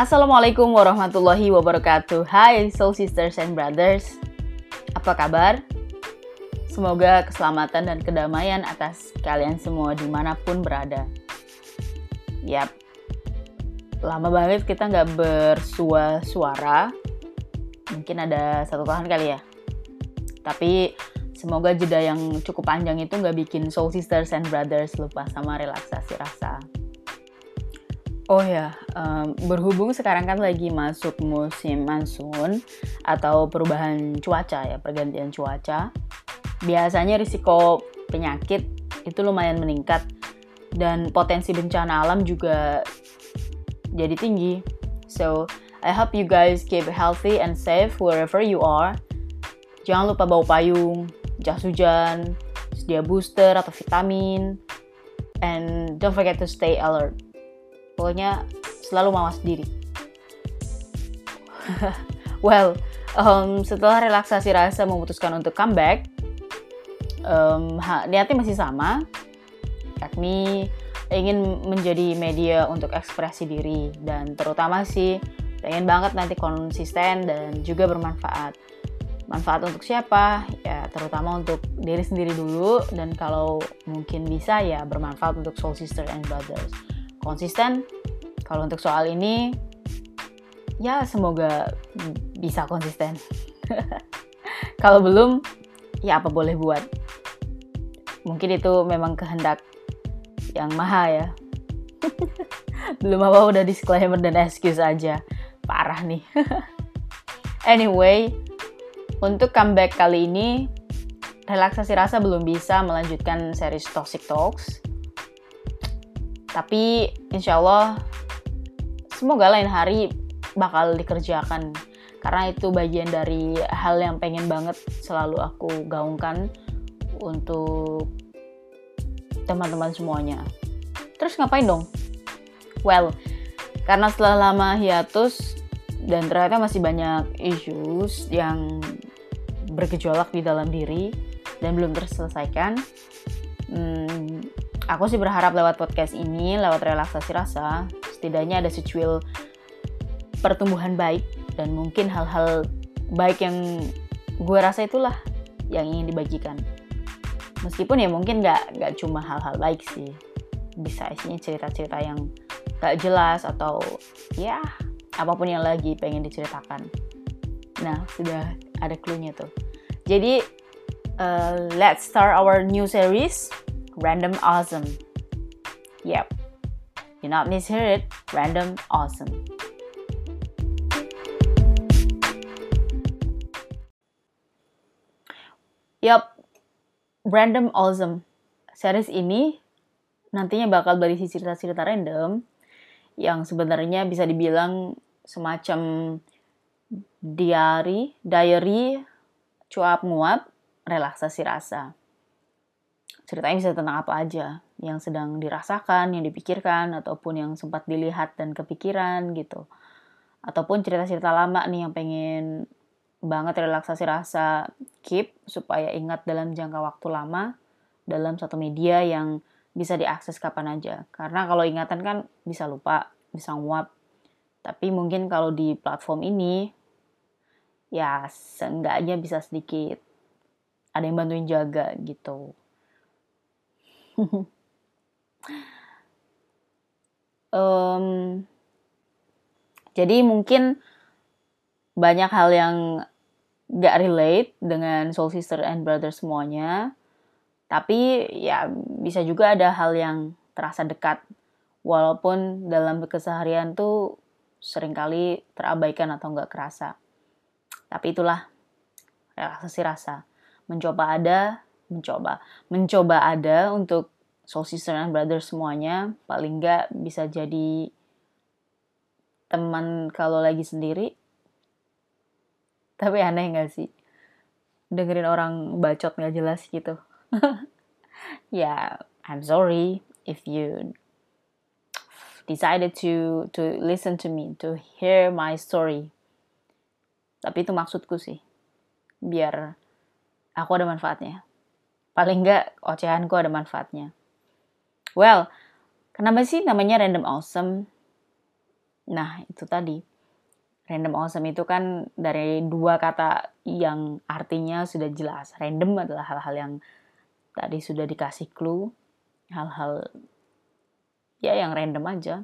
Assalamualaikum warahmatullahi wabarakatuh. Hai Soul Sisters and Brothers. Apa kabar? Semoga keselamatan dan kedamaian atas kalian semua di mana pun berada. Yap. Lama banget kita nggak bersua suara Mungkin ada satu tahun kali ya. Tapi semoga jeda yang cukup panjang itu nggak bikin Soul Sisters and Brothers lupa sama relaksasi rasa Oh ya, um, berhubung sekarang kan lagi masuk musim monsoon atau perubahan cuaca ya, pergantian cuaca. Biasanya risiko penyakit itu lumayan meningkat dan potensi bencana alam juga jadi tinggi. So, I hope you guys keep healthy and safe wherever you are. Jangan lupa bawa payung, jas hujan, sedia booster atau vitamin, and don't forget to stay alert pokoknya selalu mawas diri. Well um, setelah relaksasi rasa memutuskan untuk comeback um, niatnya masih sama. Yakni ingin menjadi media untuk ekspresi diri dan terutama sih pengen banget nanti konsisten dan juga bermanfaat. Manfaat untuk siapa? Ya terutama untuk diri sendiri dulu dan kalau mungkin bisa ya bermanfaat untuk soul sister and brothers konsisten. Kalau untuk soal ini, ya semoga bisa konsisten. Kalau belum, ya apa boleh buat. Mungkin itu memang kehendak yang maha ya. belum apa udah disclaimer dan excuse aja. Parah nih. anyway, untuk comeback kali ini, relaksasi rasa belum bisa melanjutkan series Toxic Talks tapi insya Allah semoga lain hari bakal dikerjakan karena itu bagian dari hal yang pengen banget selalu aku gaungkan untuk teman-teman semuanya. Terus ngapain dong? Well, karena setelah lama hiatus dan ternyata masih banyak issues yang bergejolak di dalam diri dan belum terselesaikan, hmm, aku sih berharap lewat podcast ini, lewat relaksasi rasa, setidaknya ada secuil pertumbuhan baik dan mungkin hal-hal baik yang gue rasa itulah yang ingin dibagikan. Meskipun ya mungkin nggak nggak cuma hal-hal baik sih, bisa isinya cerita-cerita yang gak jelas atau ya apa pun yang lagi pengen diceritakan. Nah sudah ada clue-nya tuh. Jadi uh, let's start our new series Random Awesome. Yep, you not mishear it, Random Awesome. Yup, Random Awesome. Series ini nantinya bakal berisi cerita-cerita random yang sebenarnya bisa dibilang semacam diary, diary, cuap nguap, relaksasi rasa ceritanya bisa tentang apa aja yang sedang dirasakan, yang dipikirkan, ataupun yang sempat dilihat dan kepikiran gitu. Ataupun cerita-cerita lama nih yang pengen banget relaksasi rasa keep supaya ingat dalam jangka waktu lama dalam satu media yang bisa diakses kapan aja. Karena kalau ingatan kan bisa lupa, bisa nguap. Tapi mungkin kalau di platform ini ya seenggaknya bisa sedikit ada yang bantuin jaga gitu um, jadi mungkin banyak hal yang gak relate dengan soul sister and brother semuanya. Tapi ya bisa juga ada hal yang terasa dekat. Walaupun dalam keseharian tuh sering kali terabaikan atau nggak kerasa. Tapi itulah relaksasi rasa. Mencoba ada, mencoba mencoba ada untuk soul sister and brother semuanya paling nggak bisa jadi teman kalau lagi sendiri. Tapi aneh nggak sih? Dengerin orang bacot nggak jelas gitu. Ya yeah, I'm sorry if you decided to to listen to me to hear my story. Tapi itu maksudku sih. Biar aku ada manfaatnya. Paling nggak ocehanku ada manfaatnya. Well, kenapa sih namanya random awesome? Nah, itu tadi. Random awesome itu kan dari dua kata yang artinya sudah jelas. Random adalah hal-hal yang tadi sudah dikasih clue. Hal-hal ya yang random aja.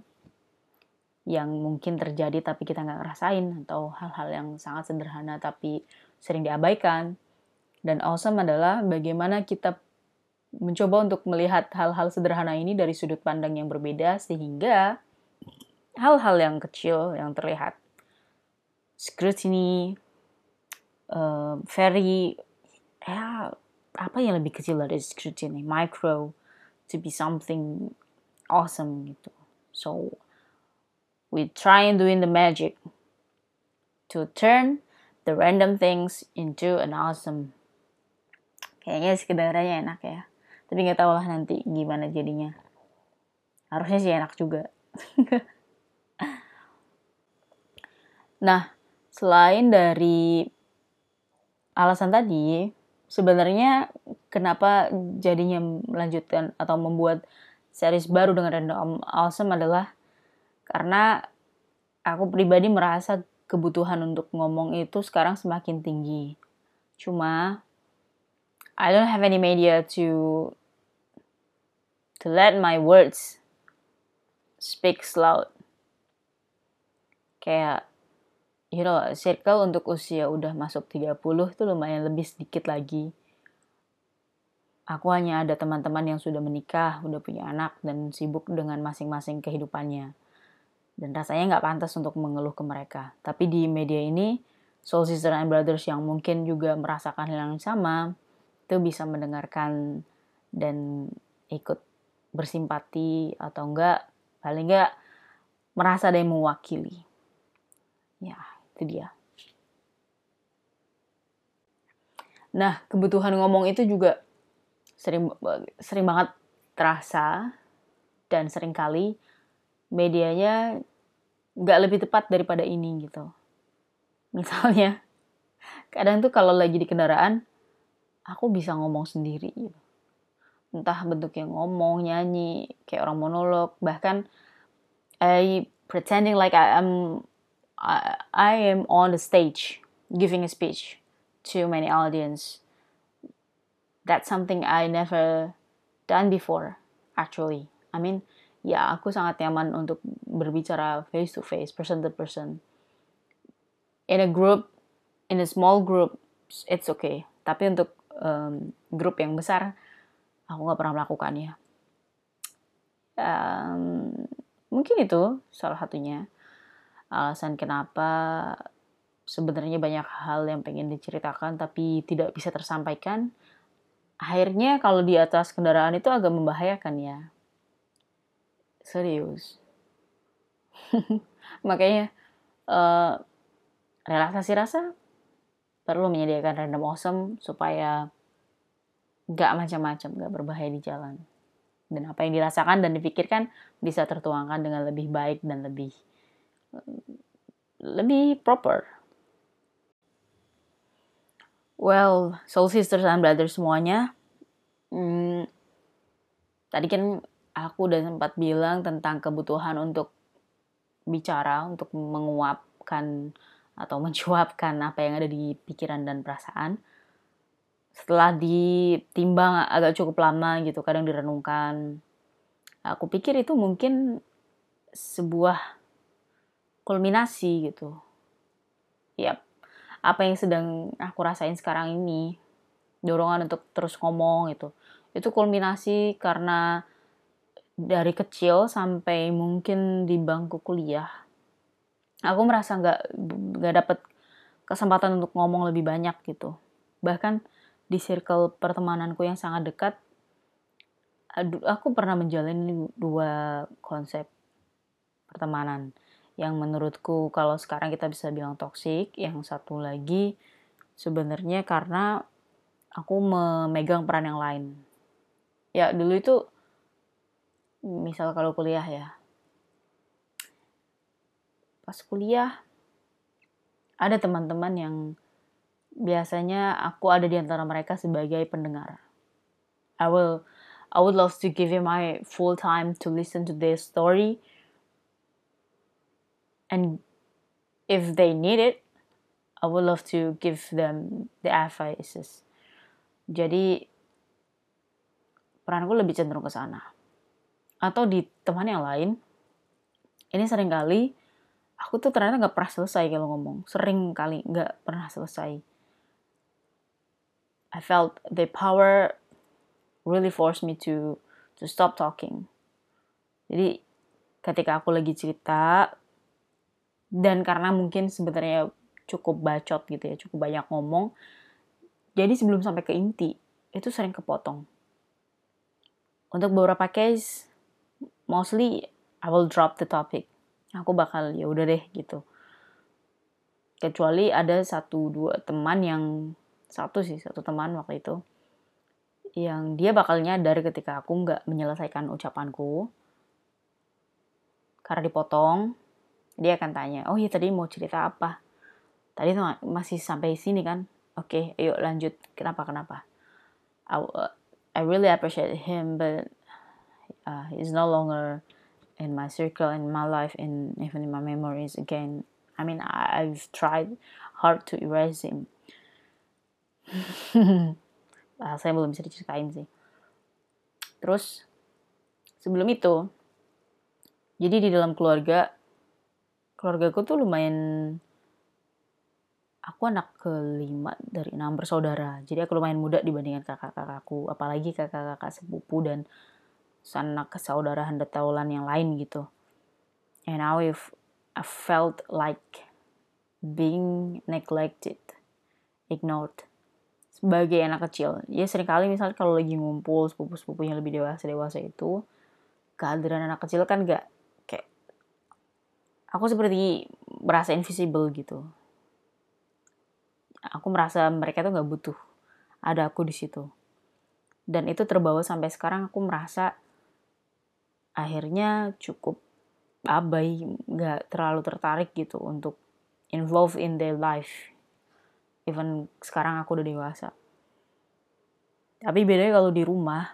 Yang mungkin terjadi tapi kita nggak ngerasain. Atau hal-hal yang sangat sederhana tapi sering diabaikan. Dan awesome adalah bagaimana kita mencoba untuk melihat hal-hal sederhana ini dari sudut pandang yang berbeda sehingga hal-hal yang kecil yang terlihat. Scrutiny uh, very ya apa yang lebih kecil dari scrutiny? Micro to be something awesome gitu. So we try and doing the magic to turn the random things into an awesome. Kayaknya sekedarnya enak ya tapi nggak tahu lah nanti gimana jadinya harusnya sih enak juga Nah, selain dari alasan tadi, sebenarnya kenapa jadinya melanjutkan atau membuat series baru dengan Random Awesome adalah karena aku pribadi merasa kebutuhan untuk ngomong itu sekarang semakin tinggi. Cuma I don't have any media to to let my words speak loud. Kayak you know, circle untuk usia udah masuk 30 tuh lumayan lebih sedikit lagi. Aku hanya ada teman-teman yang sudah menikah, udah punya anak, dan sibuk dengan masing-masing kehidupannya. Dan rasanya nggak pantas untuk mengeluh ke mereka. Tapi di media ini, Soul Sister and Brothers yang mungkin juga merasakan hal yang sama, itu bisa mendengarkan dan ikut bersimpati atau enggak, paling enggak merasa ada yang mewakili. Ya, itu dia. Nah, kebutuhan ngomong itu juga sering sering banget terasa dan sering kali medianya nggak lebih tepat daripada ini gitu. Misalnya, kadang tuh kalau lagi di kendaraan, aku bisa ngomong sendiri gitu. Entah bentuknya ngomong, nyanyi, kayak orang monolog, bahkan I pretending like I am I, I am on the stage giving a speech to many audience. That's something I never done before, actually. I mean, ya aku sangat nyaman untuk berbicara face to face, person to person. In a group, in a small group, it's okay. Tapi untuk um, grup yang besar, aku nggak pernah melakukannya. Um, mungkin itu salah satunya alasan kenapa sebenarnya banyak hal yang pengen diceritakan tapi tidak bisa tersampaikan. Akhirnya kalau di atas kendaraan itu agak membahayakan ya. Serius. Makanya uh, relaksasi rasa perlu menyediakan random awesome supaya gak macam-macam gak berbahaya di jalan dan apa yang dirasakan dan dipikirkan bisa tertuangkan dengan lebih baik dan lebih lebih proper. Well, soul sisters and brothers semuanya, hmm, tadi kan aku udah sempat bilang tentang kebutuhan untuk bicara, untuk menguapkan atau mencuapkan apa yang ada di pikiran dan perasaan. Setelah ditimbang agak cukup lama gitu, kadang direnungkan, aku pikir itu mungkin sebuah kulminasi gitu. Yap, apa yang sedang aku rasain sekarang ini, dorongan untuk terus ngomong gitu. Itu kulminasi karena dari kecil sampai mungkin di bangku kuliah, aku merasa nggak nggak dapet kesempatan untuk ngomong lebih banyak gitu. Bahkan di circle pertemananku yang sangat dekat, aku pernah menjalani dua konsep pertemanan yang menurutku kalau sekarang kita bisa bilang toksik yang satu lagi sebenarnya karena aku memegang peran yang lain ya dulu itu misal kalau kuliah ya pas kuliah ada teman-teman yang biasanya aku ada di antara mereka sebagai pendengar. I will I would love to give you my full time to listen to their story. And if they need it I would love to give them the advices. Jadi peranku lebih cenderung ke sana. Atau di teman yang lain ini sering kali aku tuh ternyata nggak pernah selesai kalau ngomong. Sering kali nggak pernah selesai. I felt the power really forced me to to stop talking. Jadi ketika aku lagi cerita dan karena mungkin sebenarnya cukup bacot gitu ya cukup banyak ngomong jadi sebelum sampai ke inti itu sering kepotong. Untuk beberapa case mostly I will drop the topic aku bakal ya udah deh gitu. Kecuali ada satu dua teman yang satu sih satu teman waktu itu yang dia bakal nyadar ketika aku nggak menyelesaikan ucapanku. Karena dipotong dia akan tanya oh iya tadi mau cerita apa? Tadi masih sampai sini kan? Oke okay, ayo lanjut. Kenapa kenapa? I, uh, I really appreciate him, but uh, he's no longer in my circle, in my life, and even in my memories again. I mean, I, I've tried hard to erase him. saya belum bisa diceritain sih. Terus sebelum itu, jadi di dalam keluarga, keluargaku tuh lumayan aku anak kelima dari enam bersaudara. Jadi aku lumayan muda dibandingkan kakak-kakakku, apalagi kakak-kakak sepupu dan sanak saudara hendak taulan yang lain gitu. And now if I felt like being neglected, ignored sebagai anak kecil. Ya sering kali misalnya kalau lagi ngumpul sepupu-sepupu yang lebih dewasa-dewasa itu, kehadiran anak kecil kan gak kayak aku seperti merasa invisible gitu aku merasa mereka tuh nggak butuh ada aku di situ dan itu terbawa sampai sekarang aku merasa akhirnya cukup abai nggak terlalu tertarik gitu untuk involve in their life. Even sekarang aku udah dewasa. Tapi bedanya kalau di rumah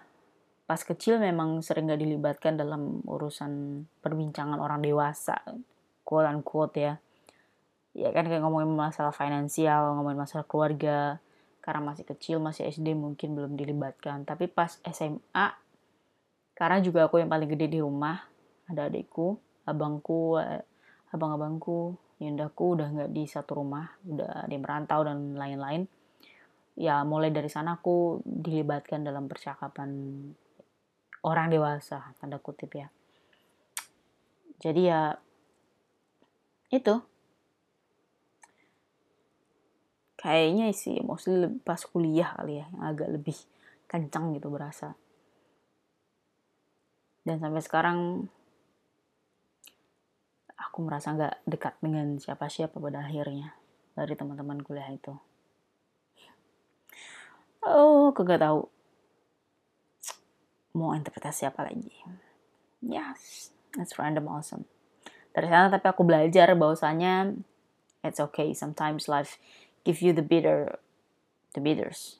pas kecil memang sering gak dilibatkan dalam urusan perbincangan orang dewasa quote unquote ya. Ya kan kayak ngomongin masalah finansial ngomongin masalah keluarga. Karena masih kecil masih SD mungkin belum dilibatkan. Tapi pas SMA karena juga aku yang paling gede di rumah. Ada adikku abangku eh, abang-abangku yundaku udah nggak di satu rumah. Udah di merantau dan lain-lain. Ya mulai dari sana aku dilibatkan dalam percakapan orang dewasa tanda kutip ya. Jadi ya itu. Kayaknya sih mostly pas kuliah kali ya agak lebih kencang gitu berasa dan sampai sekarang aku merasa nggak dekat dengan siapa-siapa pada akhirnya dari teman-teman kuliah itu. Oh kagak tahu mau interpretasi apa lagi. Yes it's random awesome. Dari sana tapi aku belajar bahwasanya it's okay. Sometimes life give you the bitter the bitters.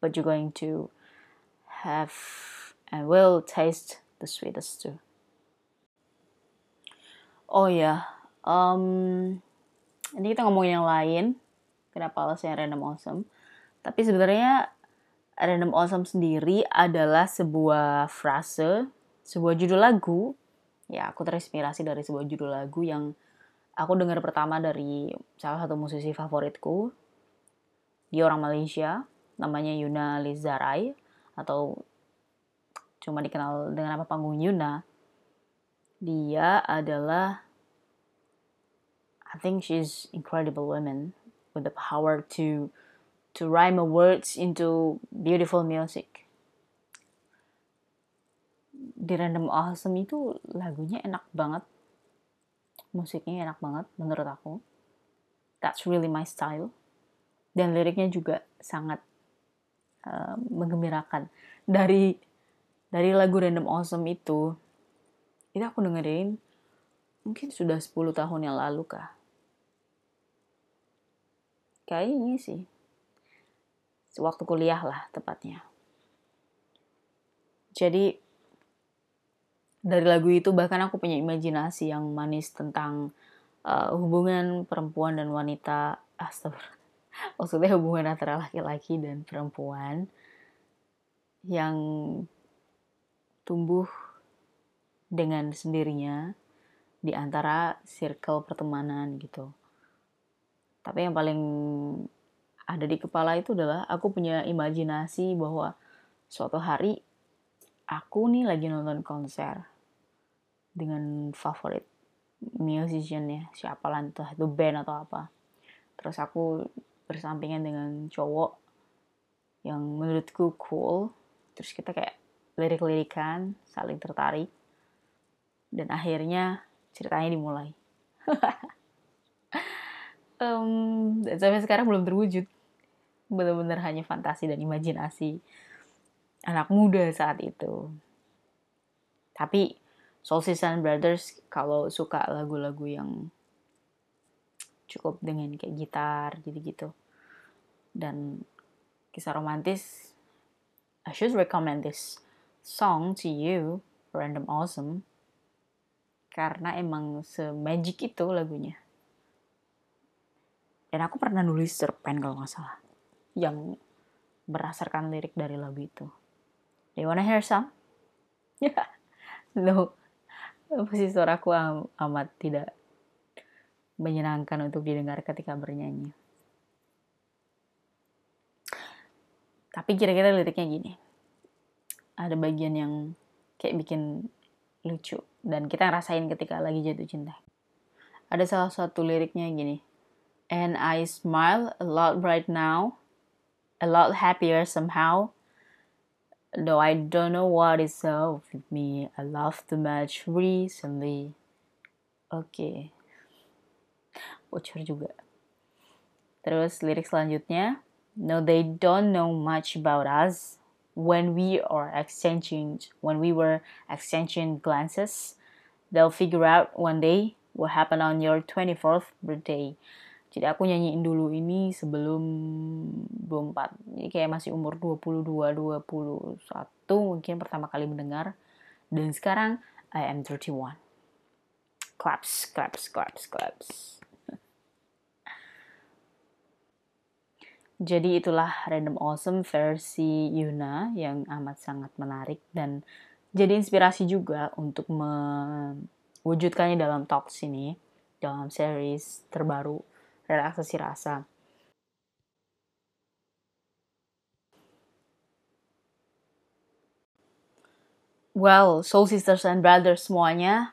But you're going to have and will taste the sweetest too oh ya yeah. um, ini kita ngomongin yang lain kenapa alasannya random awesome tapi sebenarnya random awesome sendiri adalah sebuah frase sebuah judul lagu ya aku terinspirasi dari sebuah judul lagu yang aku dengar pertama dari salah satu musisi favoritku. Dia orang Malaysia, namanya Yuna Lizarai atau cuma dikenal dengan nama panggung Yuna. Dia adalah I think she's incredible woman with the power to to rhyme words into beautiful music. Di Random Awesome itu lagunya enak banget musiknya enak banget menurut aku that's really my style dan liriknya juga sangat uh, menggembirakan dari dari lagu Random Awesome itu itu aku dengerin mungkin sudah 10 tahun yang lalu kah kayaknya sih waktu kuliah lah tepatnya. Jadi dari lagu itu bahkan aku punya imajinasi yang manis tentang uh, hubungan perempuan dan wanita. Astagfirullah. Maksudnya hubungan antara laki-laki dan perempuan yang tumbuh dengan sendirinya di antara circle pertemanan gitu. Tapi yang paling ada di kepala itu adalah aku punya imajinasi bahwa suatu hari aku nih lagi nonton konser dengan favorit musician ya siapa lah entah itu band atau apa terus aku bersampingan dengan cowok yang menurutku cool terus kita kayak lirik-lirikan saling tertarik. Dan akhirnya ceritanya dimulai. Um, dan sampai sekarang belum terwujud. Benar-benar hanya fantasi dan imajinasi anak muda saat itu. Tapi Soul and Brothers kalau suka lagu-lagu yang cukup dengan kayak gitar gitu-gitu. Dan kisah romantis I should recommend this song to you Random Awesome karena emang se-magic itu lagunya dan aku pernah nulis cerpen kalau nggak salah yang berdasarkan lirik dari lagu itu do you wanna hear some? no pasti suaraku amat tidak menyenangkan untuk didengar ketika bernyanyi. Tapi kira-kira liriknya gini. Ada bagian yang kayak bikin lucu dan kita ngerasain ketika lagi jatuh cinta. Ada salah satu liriknya gini. And I smile a lot right now, a lot happier somehow. Though I don't know what is up with me, I love too much recently. Oke. Okay bocor juga. Terus lirik selanjutnya, no they don't know much about us when we are exchanging when we were exchanging glances. They'll figure out one day what happened on your 24th birthday. Jadi aku nyanyiin dulu ini sebelum 24. Jadi kayak masih umur 22, 21 mungkin pertama kali mendengar. Dan sekarang I am 31. Claps, claps, claps, claps. Jadi itulah Random Awesome versi Yuna yang amat sangat menarik dan jadi inspirasi juga untuk mewujudkannya dalam talks ini, dalam series terbaru Relaksasi Rasa. Well, Soul Sisters and Brothers semuanya,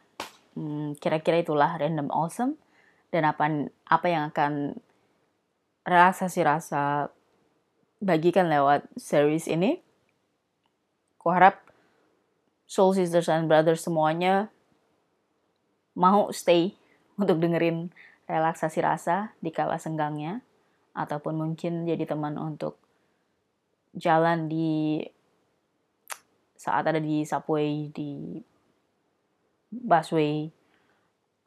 hmm, kira-kira itulah Random Awesome dan apa apa yang akan relaksasi rasa bagikan lewat series ini. Aku harap Soul Sisters and Brothers semuanya mau stay untuk dengerin relaksasi rasa di kala senggangnya ataupun mungkin jadi teman untuk jalan di saat ada di subway, di busway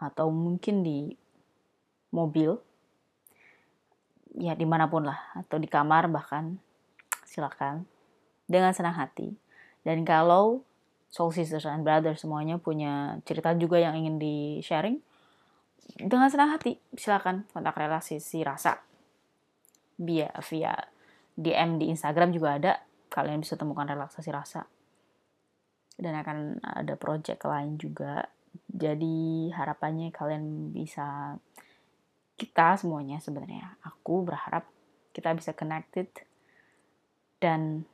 atau mungkin di mobil ya di mana pun lah atau di kamar bahkan silakan. Dengan senang hati. Dan kalau soul sisters and brothers semuanya punya cerita juga yang ingin di sharing dengan senang hati silakan kontak relasi si rasa. Via via DM di Instagram juga ada. Kalian bisa temukan relaksasi rasa. Dan akan ada project lain juga. Jadi harapannya kalian bisa kita semuanya sebenarnya aku berharap kita bisa connected dan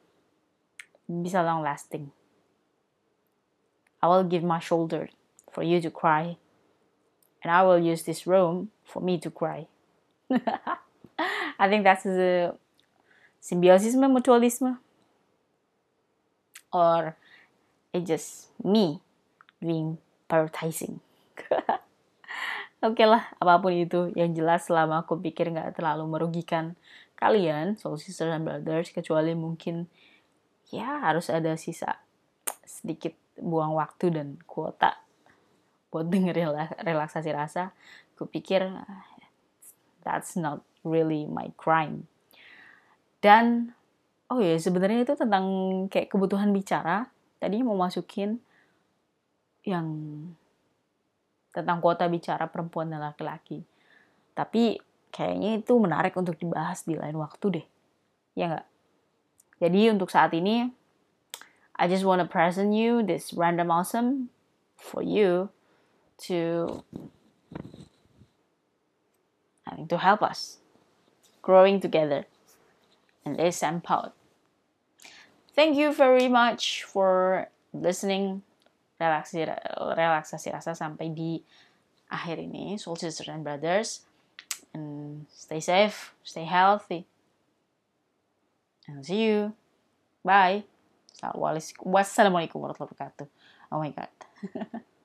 bisa long lasting. I will give my shoulder for you to cry and I will use this room for me to cry. I think that's the symbiosis mutualism or it's just me doing prioritizing. Oke okay lah, apa pun itu. Yang jelas selama aku pikir nggak terlalu merugikan kalian, soul sisters and brothers, kecuali mungkin ya harus ada sisa sedikit buang waktu dan kuota buat dengerin relaksasi rasa. Aku pikir that's not really my crime. Dan oh ya sebenarnya itu tentang kayak kebutuhan bicara. Tadi mau masukin yang tentang kuota bicara perempuan dan laki-laki. Tapi kayaknya itu menarik untuk dibahas di lain waktu deh. Ya nggak? Jadi untuk saat ini, I just wanna present you this random awesome for you to I to help us growing together and this empowered. Thank you very much for listening relaksasi relaksasi rasa sampai di akhir ini Soul Sisters and Brothers. And stay safe stay healthy. And see you. Bye. Wassalamualaikum warahmatullahi wabarakatuh. Oh my god